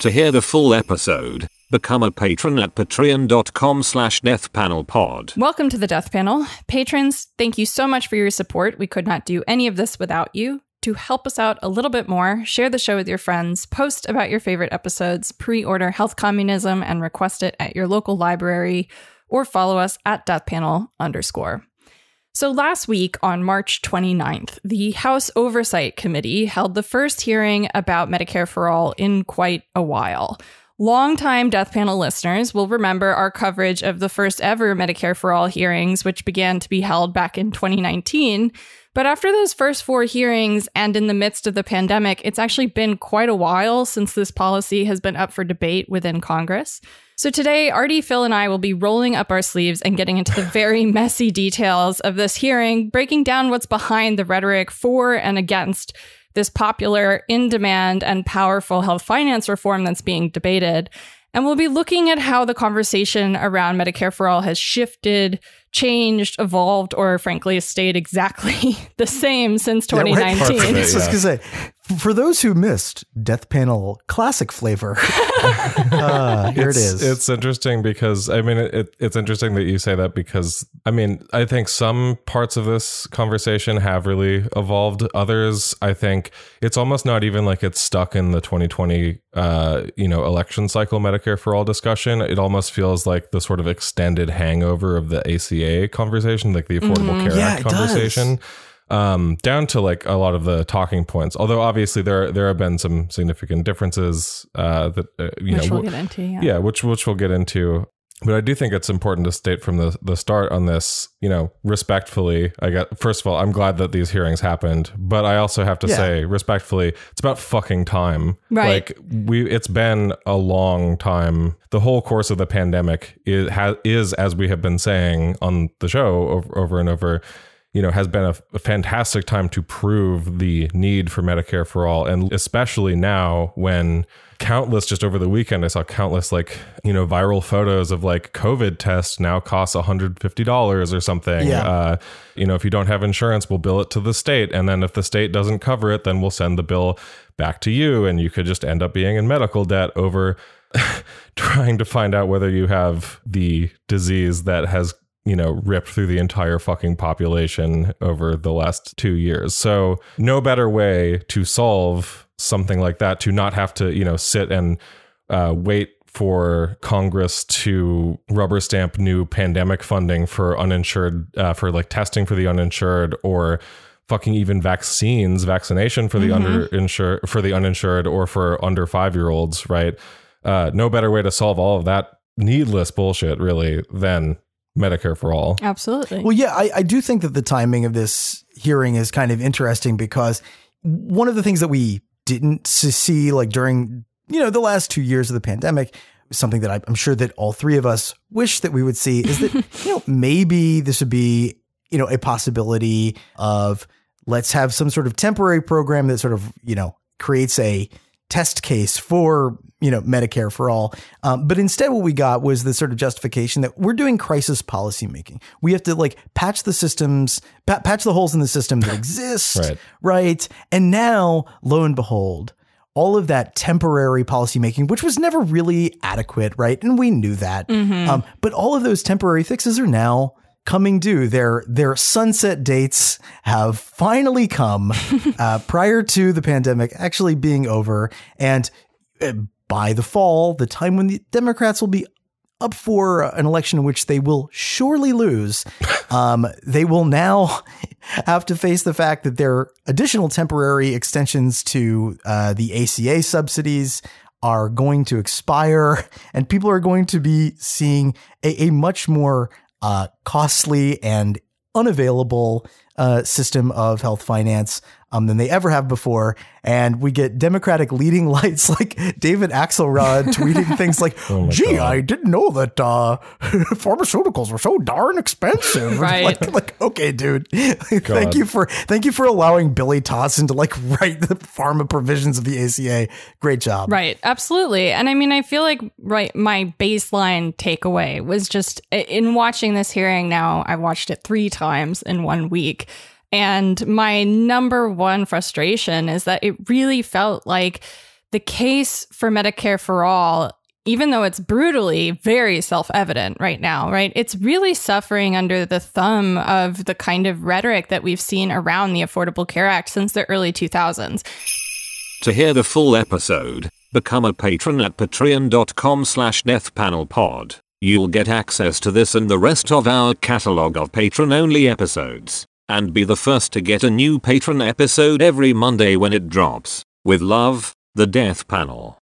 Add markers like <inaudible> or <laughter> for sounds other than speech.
To hear the full episode, become a patron at patreon.com slash deathpanelpod. Welcome to the Death Panel. Patrons, thank you so much for your support. We could not do any of this without you. To help us out a little bit more, share the show with your friends, post about your favorite episodes, pre order Health Communism, and request it at your local library, or follow us at deathpanel underscore. So, last week on March 29th, the House Oversight Committee held the first hearing about Medicare for All in quite a while. Longtime Death Panel listeners will remember our coverage of the first ever Medicare for All hearings, which began to be held back in 2019. But after those first four hearings and in the midst of the pandemic, it's actually been quite a while since this policy has been up for debate within Congress. So today, Artie, Phil, and I will be rolling up our sleeves and getting into the <laughs> very messy details of this hearing, breaking down what's behind the rhetoric for and against this popular, in demand, and powerful health finance reform that's being debated. And we'll be looking at how the conversation around Medicare for All has shifted, changed, evolved, or frankly stayed exactly <laughs> the same since 2019. Yeah, right. it, I was gonna say, for those who missed Death Panel classic flavor, <laughs> uh, here it's, it is. It's interesting because I mean, it, it's interesting that you say that because I mean, I think some parts of this conversation have really evolved. Others, I think it's almost not even like it's stuck in the 2020, uh, you know, election cycle Medicare for all discussion. It almost feels like the sort of extended hangover of the ACA conversation, like the Affordable Mm-hmm. Care Yeah, Act it does. Um, down to like a lot of the talking points. Although obviously there there have been some significant differences uh, that uh, you Which know we'll get into, yeah. yeah, which which we'll get into. But I do think it's important to state from the the start on this, you know, respectfully. I got first of all, I'm glad that these hearings happened, but I also have to Yeah. say respectfully, it's about fucking time. Right. Like we, it's been a long time. The whole course of the pandemic is has is as we have been saying on the show over, over and over. You know, has been a, a fantastic time to prove the need for Medicare for all, and especially now when countless just over the weekend i saw countless like you know viral photos of like covid tests now cost $150 or something. Yeah. uh, you know if you don't have insurance we'll bill it to the state. And then if the state doesn't cover it then we'll send the bill back to you. And you could just end up being in medical debt over <laughs> trying to find out whether you have the disease that has you know ripped through the entire fucking population over the last 2 years. So no better way to solve something like that to not have to you know sit and uh, wait for Congress to rubber stamp new pandemic funding for uninsured uh, for like testing for the uninsured or fucking even vaccines vaccination for the underinsured for the uninsured or for under 5 year olds right? Uh, no better way to solve all of that needless bullshit really than Medicare for all Absolutely. Well, yeah, I, I do think that the timing of this hearing is kind of interesting because one of the things that we didn't see like during you know the last two years of the pandemic something that I- i'm sure that all three of us wish that we would see is that <laughs> you know maybe this would be you know a possibility of let's have some sort of temporary program that sort of you know creates a test case for you know Medicare for all. Um, but instead, what we got was the sort of justification that we're doing crisis policy making. We have to like patch the systems, pa- patch the holes in the system that <laughs> exist, Right. right? And now, lo and behold. All of that temporary policymaking, which was never really adequate, right? And we knew that. Um, but all of those temporary fixes are now coming due. Their their sunset dates have finally come <laughs> uh, prior to the pandemic actually being over, and uh, by the fall, the time when the Democrats will be up for an election in which they will surely lose, <laughs> um, they will now <laughs> have to face the fact that their additional temporary extensions to uh, the ACA subsidies are going to expire, and people are going to be seeing a, a much more uh, costly and unavailable uh, system of health finance um, than they ever have before. And we get Democratic leading <laughs> lights like David Axelrod <laughs> tweeting things like, my gee, God. I didn't know that uh, <laughs> pharmaceuticals were so darn expensive. Right. Like, like, okay, dude. thank you for thank you for allowing Billy Tauzin to like write the pharma provisions of the ACA. Great job. Right, absolutely. And I mean, I feel like right my baseline takeaway was just in watching this hearing now, I watched it 3 times in one week. And my number one frustration is that it really felt like the case for Medicare for all even though it's brutally very self evident right now, right? It's really suffering under the thumb of the kind of rhetoric that we've seen around the Affordable Care Act since the early 2000s. To hear the full episode, become a patron at patreon.com slash deathpanelpod. You'll get access to this and the rest of our catalog of patron-only episodes, and be the first to get a new patron episode every Monday when it drops. With love, the Death Panel.